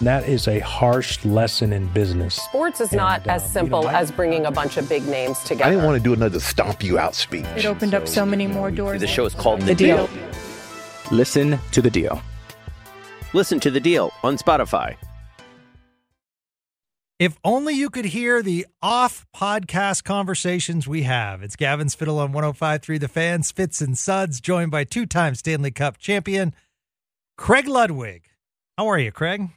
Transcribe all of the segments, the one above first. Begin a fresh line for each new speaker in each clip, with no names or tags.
That is a harsh lesson in business.
Sports is not
And,
as
um,
simple
you know, I-
as bringing a bunch of big names together.
I didn't want to do another stomp you out speech.
It opened up so many more doors.
The show is called The,
The
deal.
Deal.
Listen to The Deal.
Listen to The Deal on Spotify.
If only you could hear the off podcast conversations we have. It's Gavin Spittle on 1053 The Fans, Spits and Suds, joined by two time Stanley Cup champion Craig Ludwig. How are you, Craig?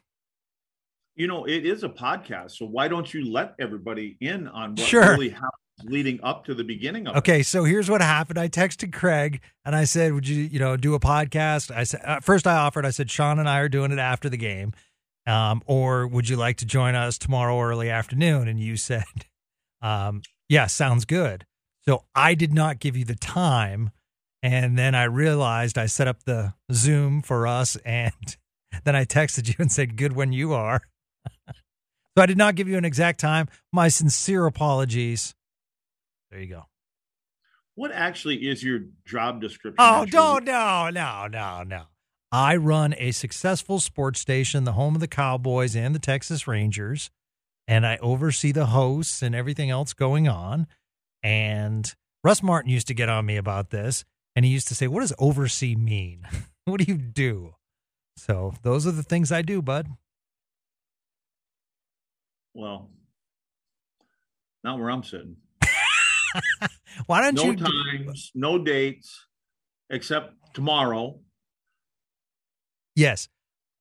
You know, it is a podcast, so why don't you let everybody in on what
Sure.
really happened leading up to the beginning of it?
Okay, so here's what happened. I texted Craig and I said, "Would you, you know, do a podcast?" I said, uh, first I offered. I said, "Sean and I are doing it after the game, um, or would you like to join us tomorrow early afternoon?" And you said, um, "Yeah, sounds good." So I did not give you the time, and then I realized I set up the Zoom for us, and then I texted you and said, "Good when you are." So I did not give you an exact time. My sincere apologies. There you go.
What actually is your job description?
Oh, don't, no, no, no, no. I run a successful sports station, the home of the Cowboys and the Texas Rangers, and I oversee the hosts and everything else going on. And Russ Martin used to get on me about this, and he used to say, What does oversee mean? what do you do? So those are the things I do, bud.
Well, not where I'm sitting.
Why don't
No
you?
times, no dates, except tomorrow.
yes,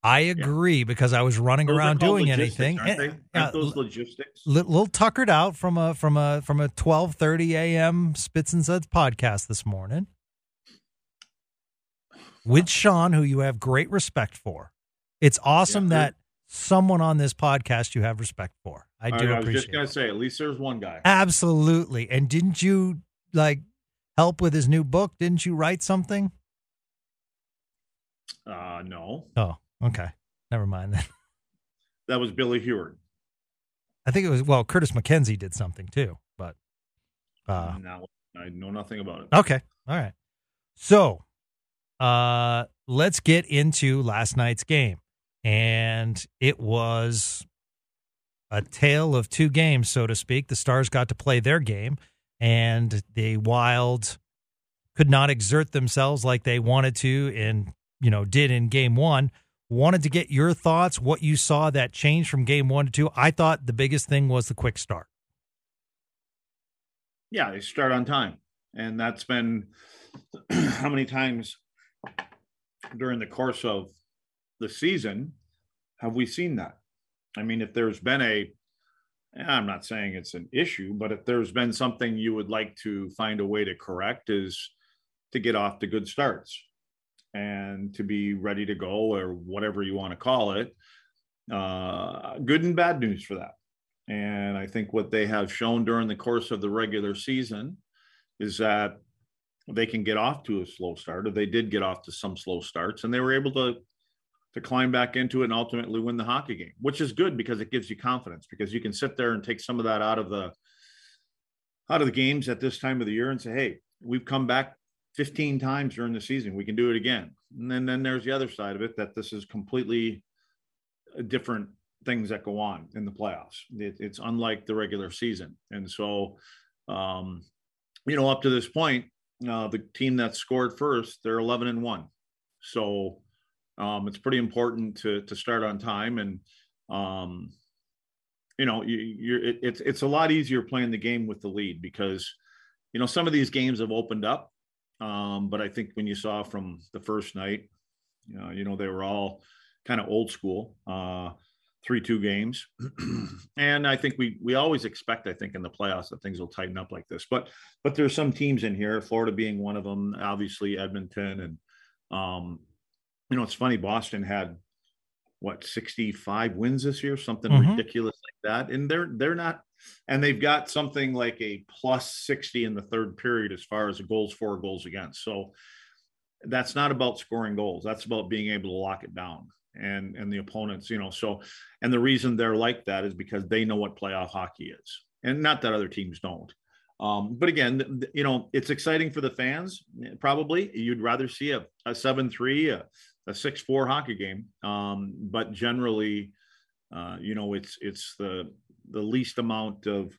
I agree because I was running
Those
around doing anything.
Aren't?
And-
Aren't
uh,
those logistics?
li- little tuckered out from a from a from a twelve thirty a.m. Spits and Suds podcast this morning with Sean, who you have great respect for. It's awesome
Yeah,
that someone on this podcast you have respect for. I do
right, I was just gonna
it.
say, at least there's one guy.
Absolutely. And didn't you like help with his new book? Didn't you write something?
Uh, no,
Oh, okay. Never mind then.
that was Billy Heward.
I think it was well, Curtis McKenzie did something too, but uh
now I know nothing about it.
Okay. All right. So, uh let's get into last night's game. And it was a tale of two games, so to speak. The Stars got to play their game and the Wild could not exert themselves like they wanted to and, you know, did in game 1. Wanted to get your thoughts, what you saw that change from game 1 to 2. I thought the biggest thing was the quick start.
Yeah, they start on time. And that's been how many times during the course of the season have we seen that? I mean, if there's been a, I'm not saying it's an issue, but if there's been something you would like to find a way to correct, is to get off to good starts and to be ready to go or whatever you want to call it. Uh, good and bad news for that. And I think what they have shown during the course of the regular season is that they can get off to a slow start, or they did get off to some slow starts, and they were able to to climb back into it and ultimately win the hockey game, which is good because it gives you confidence because you can sit there and take some of that out of the out of the games at this time of the year and say, hey, we've come back 15 times during the season. We can do it again. And then, then there's the other side of it that this is completely different things that go on in the playoffs. It, it's unlike the regular season. And so, um, you know, up to this point, uh, the team that scored first, they're 11 and one. So um, it's pretty important to to start on time, and um, you know, you, you're it, it's it's a lot easier playing the game with the lead because you know some of these games have opened up, um, but I think when you saw from the first night, You know, you know they were all kind of old school, uh, three two games, and I think we we always expect, I think, in the playoffs that things will tighten up like this. But but there's some teams in here, Florida being one of them, obviously Edmonton, and um, you know it's funny, Boston had what 65 wins this year, something
Mhm.
ridiculous like that, and they're they're not, and they've got something like a plus 60 in the third period as far as the goals for, goals against. So that's not about scoring goals. That's about being able to lock it down and and the opponents, you know. So and the reason they're like that is because they know what playoff hockey is, and not that other teams don't. Um, but again, you know, it's exciting for the fans. Probably you'd rather see a, a seven three, a, a six four hockey game. Um, but generally, uh, you know, it's it's the the least amount of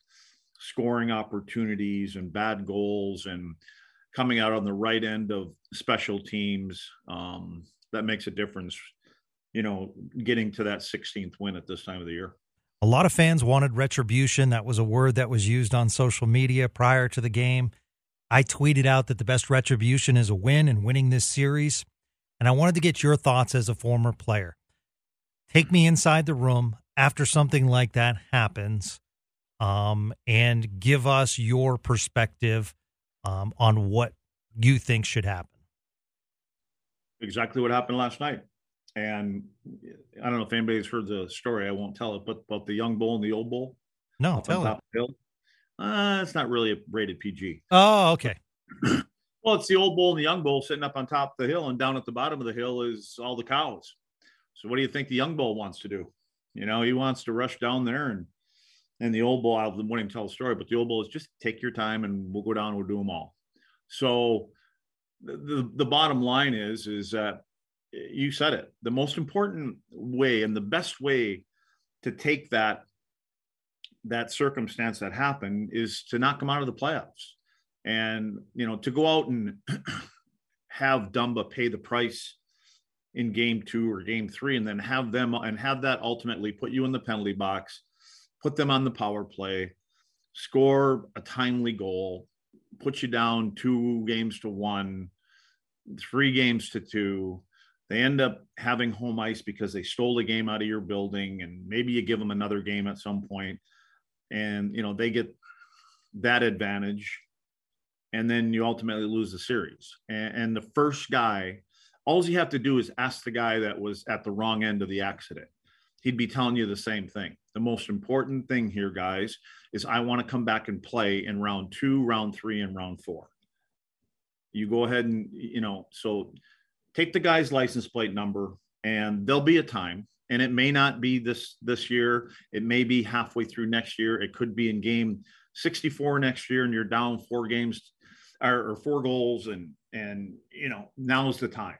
scoring opportunities and bad goals and coming out on the right end of special teams um, that makes a difference. You know, getting to that 16th win at this time of the year.
A lot of fans wanted retribution. That was a word that was used on social media prior to the game. I tweeted out that the best retribution is a win and winning this series. And I wanted to get your thoughts as a former player. Take me inside the room after something like that happens um, and give us your perspective um, on what you think should happen.
exactly what happened last night. And I don't know if anybody's heard the story. I won't tell it, but about the young bull and the old bull.
No, tell it.
top of the hill. Uh, it's not really a rated PG.
Oh, okay.
Well, it's the old bull and the young bull sitting up on top of the hill, and down at the bottom of the hill is all the cows. So, what do you think the young bull wants to do? You know, he wants to rush down there, and and the old bull. I won't even tell the story, but the old bull is just take your time, and we'll go down. We'll do them all. So, the the, the bottom line is is that you said it. The most important way and the best way to take that that circumstance that happened is to knock them out of the playoffs and you know to go out and have Dumba pay the price in game two or game three and then have them and have that ultimately put you in the penalty box put them on the power play score a timely goal put you down two games to one three games to two. They end up having home ice because they stole the game out of your building and maybe you give them another game at some point. And you know they get that advantage and then you ultimately lose the series. And, and the first guy all you have to do is ask the guy that was at the wrong end of the accident. He'd be telling you the same thing. The most important thing here guys is i want to come back and play in round two round three and round four. You go ahead and you know so take the guy's license plate number and there'll be a time and it may not be this this year. It may be halfway through next year. It could be in game 64 next year and you're down four games or, or four goals and and you know now's the time.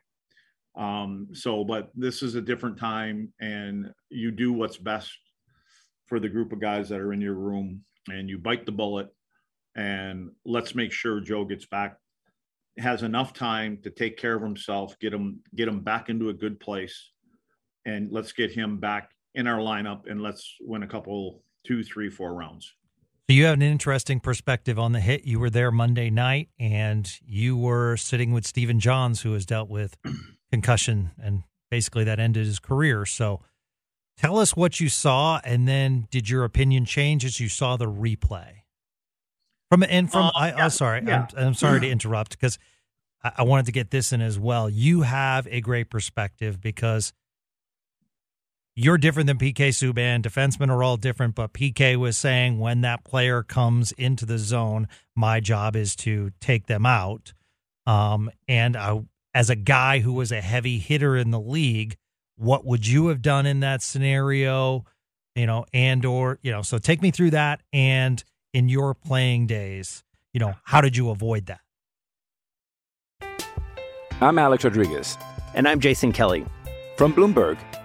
Um so but this is a different time and you do what's best for the group of guys that are in your room and you bite the bullet and let's make sure joe gets back has enough time to take care of himself get him get him back into a good place and let's get him back in our lineup and let's win a couple two three four rounds
So you have an interesting perspective on the hit. You were there Monday night, and you were sitting with Stephen Johns, who has dealt with concussion, and basically that ended his career. So, tell us what you saw, and then did your opinion change as you saw the replay? From and from,
Uh,
I,
yeah,
I'm sorry,
yeah.
I'm, I'm sorry to interrupt because I, I wanted to get this in as well. You have a great perspective because you're different than PK Subban. Defensemen are all different, but PK was saying when that player comes into the zone, my job is to take them out. Um, and I, as a guy who was a heavy hitter in the league, what would you have done in that scenario? You know, and or you know, so take me through that. And in your playing days, you know, how did you avoid that?
I'm Alex Rodriguez.
And I'm Jason Kelly.
From Bloomberg,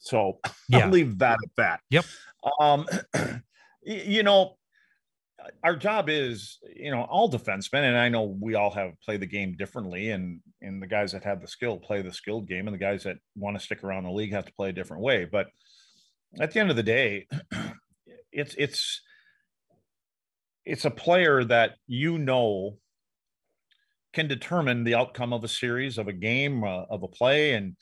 So
Yeah.
I'll leave that at that.
Yep.
Um, you know, our job is, you know, all defensemen, and I know we all have played the game differently, and and the guys that have the skill play the skilled game, and the guys that want to stick around the league have to play a different way. But at the end of the day, it's it's it's a player that you know can determine the outcome of a series of a game uh, of a play and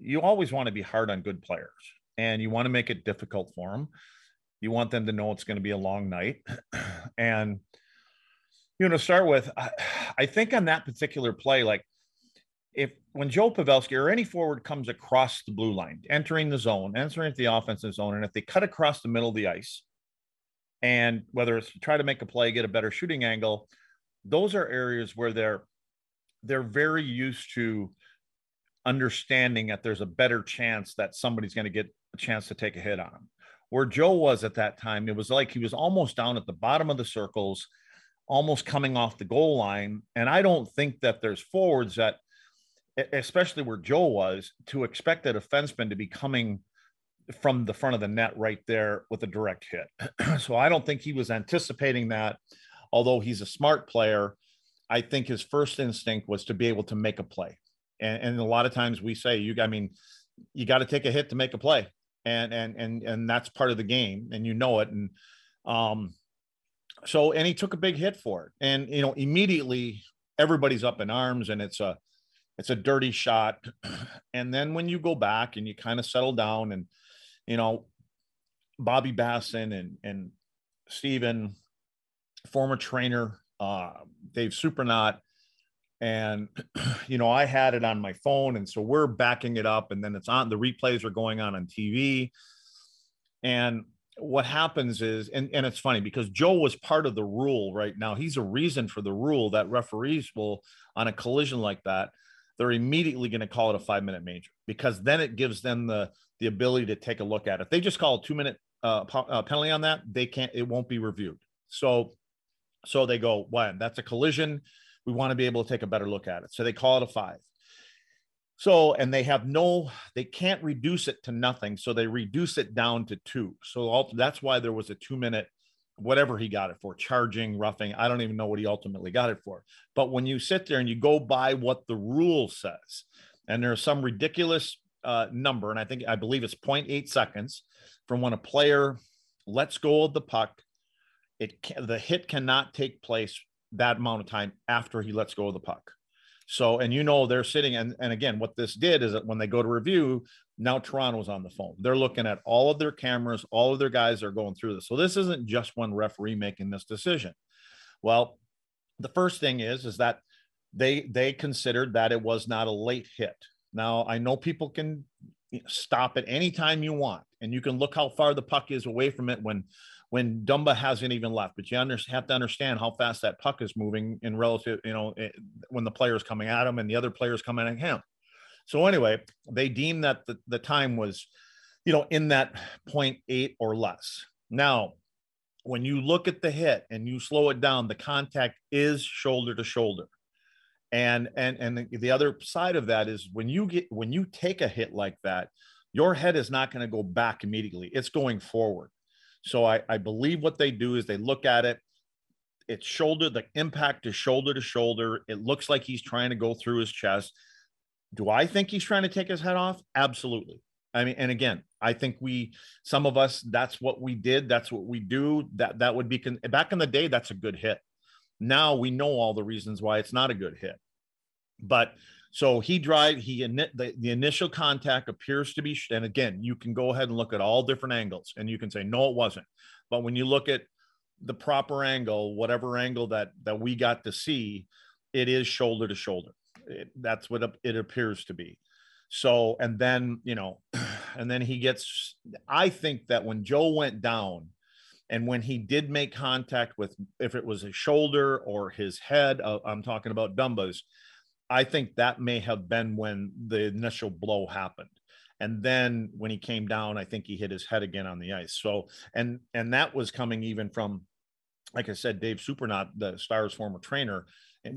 you always want to be hard on good players and you want to make it difficult for them you want them to know it's going to be a long night. And you know to start with I, I think on that particular play like if when Joe Pavelski or any forward comes across the blue line, entering the zone, entering the offensive zone, and if they cut across the middle of the ice, and whether it's to try to make a play, get a better shooting angle, those are areas where they're they're very used to understanding that there's a better chance that somebody's going to get a chance to take a hit on him. Where Joe was at that time, it was like he was almost down at the bottom of the circles, almost coming off the goal line. And I don't think that there's forwards that, especially where Joe was, to expect that a defenseman to be coming from the front of the net right there with a direct hit. so I don't think he was anticipating that. Although he's a smart player, I think his first instinct was to be able to make a play. And, and a lot of times we say, you, I mean, you got to take a hit to make a play. And, and, and, and that's part of the game and you know it. And, um, so, and he took a big hit for it. And, you know, immediately everybody's up in arms and it's a, it's a dirty shot. And then when you go back and you kind of settle down and, you know, Bobby Bassen and, and Stephen, former trainer, uh, Dave Surprenant, and you know i had it on my phone and so we're backing it up and then it's on the replays are going on on tv and what happens is and, and it's funny because joe was part of the rule right now. He's a reason for the rule that referees will on a collision like that they're immediately going to call it a five minute major because then it gives them the the ability to take a look at it. If they just call a two minute uh, uh, penalty on that they can't it won't be reviewed. So so they go when? That's a collision we want to be able to take a better look at it. So they call it a five. So, and they have no, they can't reduce it to nothing. So they reduce it down to two. So all, that's why there was a two minute, whatever he got it for, charging, roughing. I don't even know what he ultimately got it for. But when you sit there and you go by what the rule says, and there's some ridiculous uh, number, and I think, I believe it's 0.8 seconds from when a player lets go of the puck, it can, the hit cannot take place that amount of time after he lets go of the puck. So, and you know, they're sitting and, and again, what this did is that when they go to review, now Toronto's on the phone. They're looking at all of their cameras, all of their guys are going through this. So this isn't just one referee making this decision. Well, the first thing is, is that they they considered that it was not a late hit. Now I know people can stop it anytime you want, and you can look how far the puck is away from it when when Dumba hasn't even left. But you under, have to understand how fast that puck is moving in relative, you know, it, when the player's coming at him and the other player's coming at him. So anyway, they deemed that the, the time was, you know, in that 0.8 or less. Now, when you look at the hit and you slow it down, the contact is shoulder to shoulder. And and and the other side of that is when you get when you take a hit like that, your head is not going to go back immediately. It's going forward. So I, I believe what they do is they look at it. It's shoulder, the impact is shoulder to shoulder. It looks like he's trying to go through his chest. Do I think he's trying to take his head off? Absolutely. I mean, and again, I think we, some of us, that's what we did. That's what we do. That that would be con- back in the day. That's a good hit. Now we know all the reasons why it's not a good hit. But so he drive he the, the initial contact appears to be and again you can go ahead and look at all different angles and you can say no it wasn't. But when you look at the proper angle, whatever angle that that we got to see, it is shoulder to shoulder. It, that's what it appears to be. So and then you know, and then he gets. I think that when Joe went down, and when he did make contact with, if it was his shoulder or his head, uh, I'm talking about Dumba's I think that may have been when the initial blow happened. And then when he came down, I think he hit his head again on the ice. So, and and that was coming even from, like I said, Dave Surprenant, the Stars former trainer,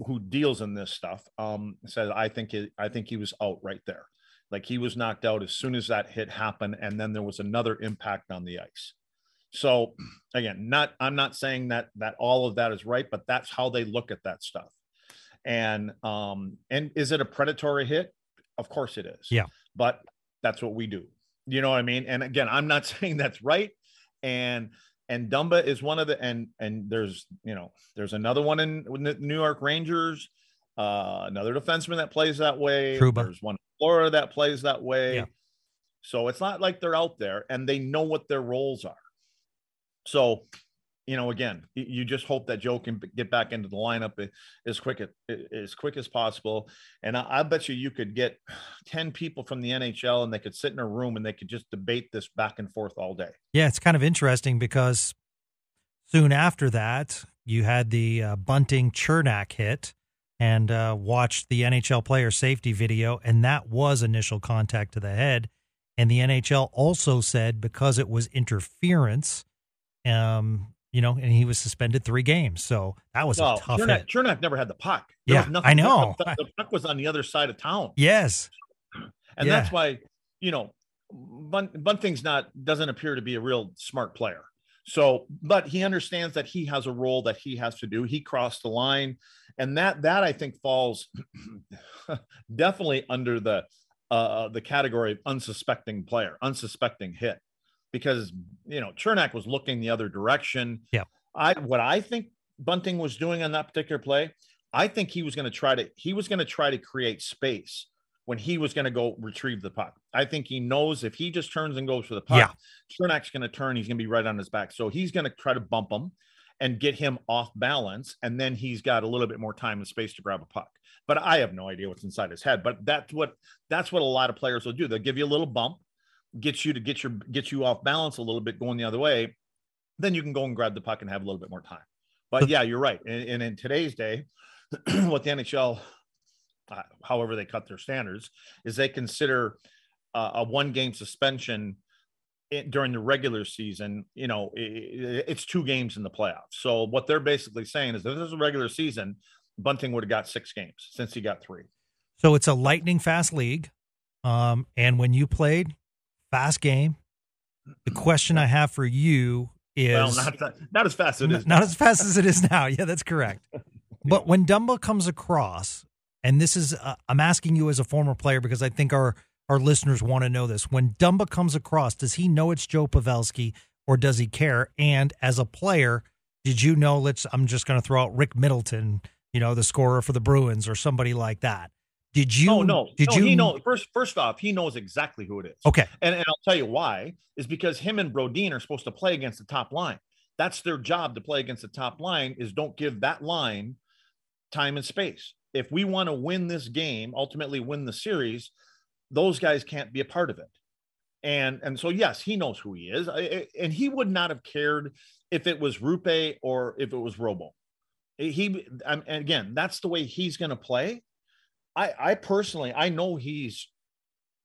who deals in this stuff, um, said I think it, I think he was out right there. Like he was knocked out as soon as that hit happened, and then there was another impact on the ice. So again, not I'm not saying that that all of that is right, but that's how they look at that stuff. And um, and is it a predatory hit? Of course it is.
Yeah.
But that's what we do. You know what I mean? And again, I'm not saying that's right. And and Dumba is one of the and and there's you know there's another one in, New York Rangers, uh, another defenseman that plays that way.
Trouba.
There's one in Florida that plays that way.
Yeah.
So it's not like they're out there and they know what their roles are. So, you know, again, you just hope that Joe can get back into the lineup as quick as, as quick as possible. And I, I bet you you could get ten people from the NHL and they could sit in a room and they could just debate this back and forth all day.
Yeah, it's kind of interesting because soon after that, you had the uh, Bunting Cernak hit and uh, watched the NHL player safety video, and that was initial contact to the head. And the NHL also said because it was interference, um, you know, and he was suspended three games. So that was a tough
Cernak,
hit.
Cernak never had the puck. There
Yeah,
was
I know.
The, the puck was on the other side of town.
Yes.
and
Yeah.
that's why you know Bun- bunting's not doesn't appear to be a real smart player so but he understands that he has a role that he has to do he crossed the line and that that i think falls definitely under the uh the category of unsuspecting player unsuspecting hit because you know cernak was looking the other direction
Yeah.
i what i think bunting was doing on that particular play i think he was going to try to he was going to try to create space when he was going to go retrieve the puck. I think he knows if he just turns and goes for the puck,
Yeah.
Cernak's going to turn. He's going to be right on his back. So he's going to try to bump him and get him off balance. And then he's got a little bit more time and space to grab a puck. But I have no idea what's inside his head. But that's what that's what a lot of players will do. They'll give you a little bump, get you to get your get you off balance a little bit going the other way. Then you can go and grab the puck and have a little bit more time. But yeah, you're right. And, and in today's day, what the NHL uh, however they cut their standards, is they consider uh, a one game suspension in, during the regular season. You know, i i- it's two games in the playoffs. So what they're basically saying is, if this is a regular season, Bunting would have got six games since he got three.
So it's a lightning fast league. Um, and when you played fast game, the question I have for you is
well, not not as fast as it
N- Not as fast as it is now. Yeah, that's correct. But when Dumba comes across, and this is, uh, I'm asking you as a former player because I think our our listeners want to know this. When Dumba comes across, does he know it's Joe Pavelski or does he care? And as a player, did you know? Let's. I'm just going to throw out Rick Middleton, you know, the scorer for the Bruins or somebody like that. Did you?
Oh no!
Did
no,
you
He know first. First off, he knows exactly who it is.
Okay.
And, and I'll tell you why is because him and Brodin are supposed to play against the top line. That's their job to play against the top line. Is don't give that line time and space. If we want to win this game, ultimately win the series, those guys can't be a part of it. And and so yes, he knows who he is, and he would not have cared if it was Roope or if it was Robo. He and again, that's the way he's going to play. I I personally I know he's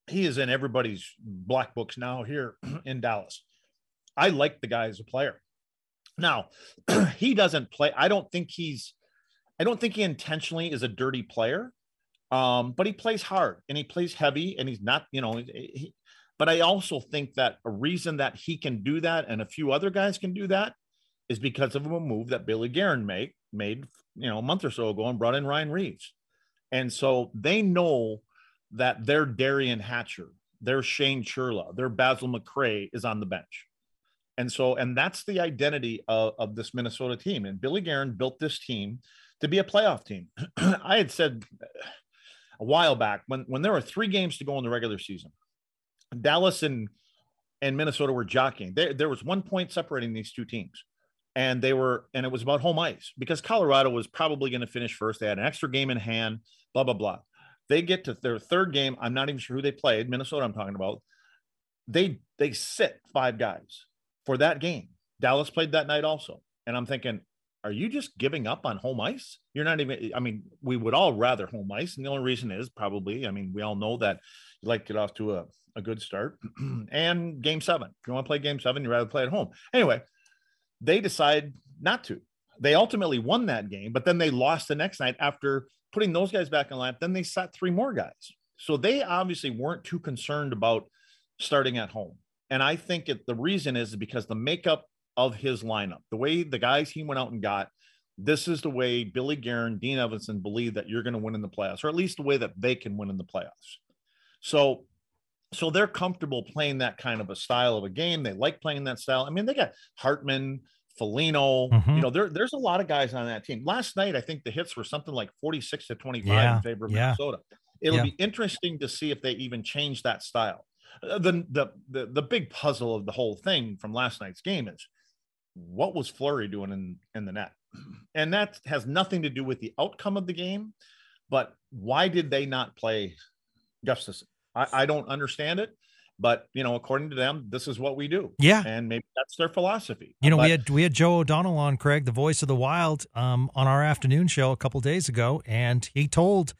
he is in everybody's black books now here in Dallas. I like the guy as a player. Now, he doesn't play. I don't think he's I don't think he intentionally is a dirty player. Um, but he plays hard and he plays heavy and he's not, you know, he, but I also think that a reason that he can do that and a few other guys can do that is because of a move that Billy Guerin made made, you know, a month or so ago and brought in Ryan Reaves. And so they know that their Derian Hatcher, their Shane Churla, their Basil McRae is on the bench. And so, and that's the identity of, of this Minnesota team. And Billy Guerin built this team to be a playoff team. I had said a while back when, when there were three games to go in the regular season, Dallas and, and Minnesota were jockeying. There, there was one point separating these two teams. And they were, and it was about home ice because Colorado was probably going to finish first. They had an extra game in hand, blah, blah, blah. They get to their third game. I'm not even sure who they played. Minnesota, I'm talking about. They they sit five guys for that game. Dallas played that night also. And I'm thinking, are you just giving up on home ice? You're not even, I mean, we would all rather home ice. And the only reason is probably, I mean, we all know that you like to get off to a, a good start. and game seven. If you want to play game seven, you'd rather play at home. Anyway, they decide not to. They ultimately won that game, but then they lost the next night after putting those guys back in line. Then they sat three more guys. So they obviously weren't too concerned about starting at home. And I think it, the reason is because the makeup of his lineup, the way the guys he went out and got, this is the way Billy Guerin, Dean Evason believe that you're going to win in the playoffs, or at least the way that they can win in the playoffs. So, so they're comfortable playing that kind of a style of a game. They like playing that style. I mean, they got Hartman, Foligno. Mm-hmm. You know, there, there's a lot of guys on that team. Last night, I think the hits were something like 46 to 25 yeah, in favor of yeah. Minnesota. It'll yeah. be interesting to see if they even change that style. Uh, the, the the the big puzzle of the whole thing from last night's game is what was Fleury doing in in the net, and that has nothing to do with the outcome of the game, but why did they not play Gustavsson? I, I don't understand it but you know according to them this is what we do
yeah
and maybe that's their philosophy
you know
but,
we had we had joe o'donnell on craig the voice of the wild um, on our afternoon show a couple days ago and he told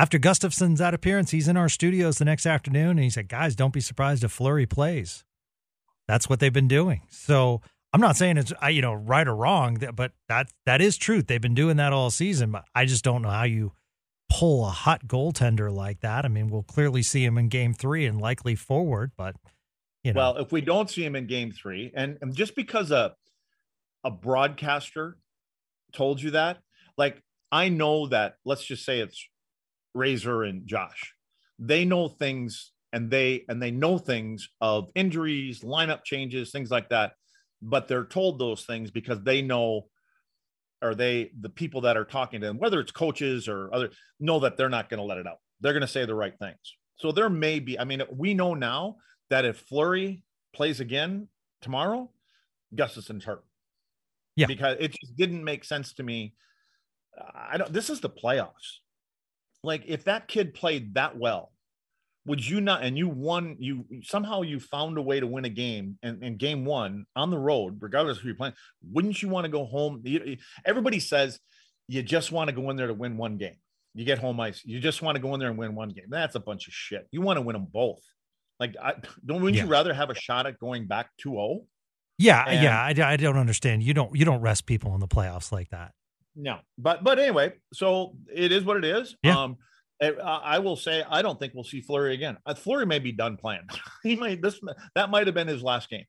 after gustavsson's that appearance, he's in our studios the next afternoon, and he said, "Guys, don't be surprised if Fleury plays." That's what they've been doing. So I'm not saying it's you know right or wrong, but that that is truth. They've been doing that all season. But I just don't know how you pull a hot goaltender like that. I mean, we'll clearly see him in Game Three and likely forward, but you know.
Well, if we don't see him in Game Three, and, and just because a a broadcaster told you that, like I know that. Let's just say it's Razor and Josh. They know things and they and they know things of injuries, lineup changes, things like that. But they're told those things because they know or they the people that are talking to them, whether it's coaches or other, know that they're not going to let it out. They're going to say the right things. So there may be, I mean, we know now that if Fleury plays again tomorrow, Gustavsson's hurt.
Yeah.
Because it just didn't make sense to me. I don't this is the playoffs like if that kid played that well would you not and you won you somehow you found a way to win a game and game one on the road regardless of who you're playing wouldn't you want to go home? Everybody says you just want to go in there to win one game. You get home ice you just want to go in there and win one game. That's a bunch of shit. You want to win them both. Like I, don't wouldn't yeah. you rather have a shot at going back 2-0
yeah and, yeah I, I don't understand. You don't you don't rest people in the playoffs like that.
No, but but anyway, so it is what it is.
Yeah.
Um, I will say I don't think we'll see Fleury again. Uh, Fleury may be done playing. he might this that might have been his last game,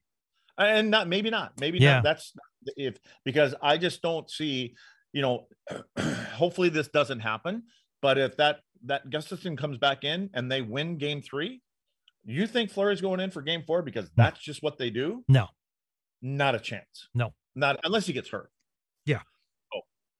and not maybe not maybe
yeah.
not. That's if because I just don't see. You know, hopefully this doesn't happen. But if that that Gustavsson comes back in and they win Game Three, you think Fleury's going in for Game Four because that's just what they do?
No,
not a chance.
No,
not unless he gets hurt.
Yeah.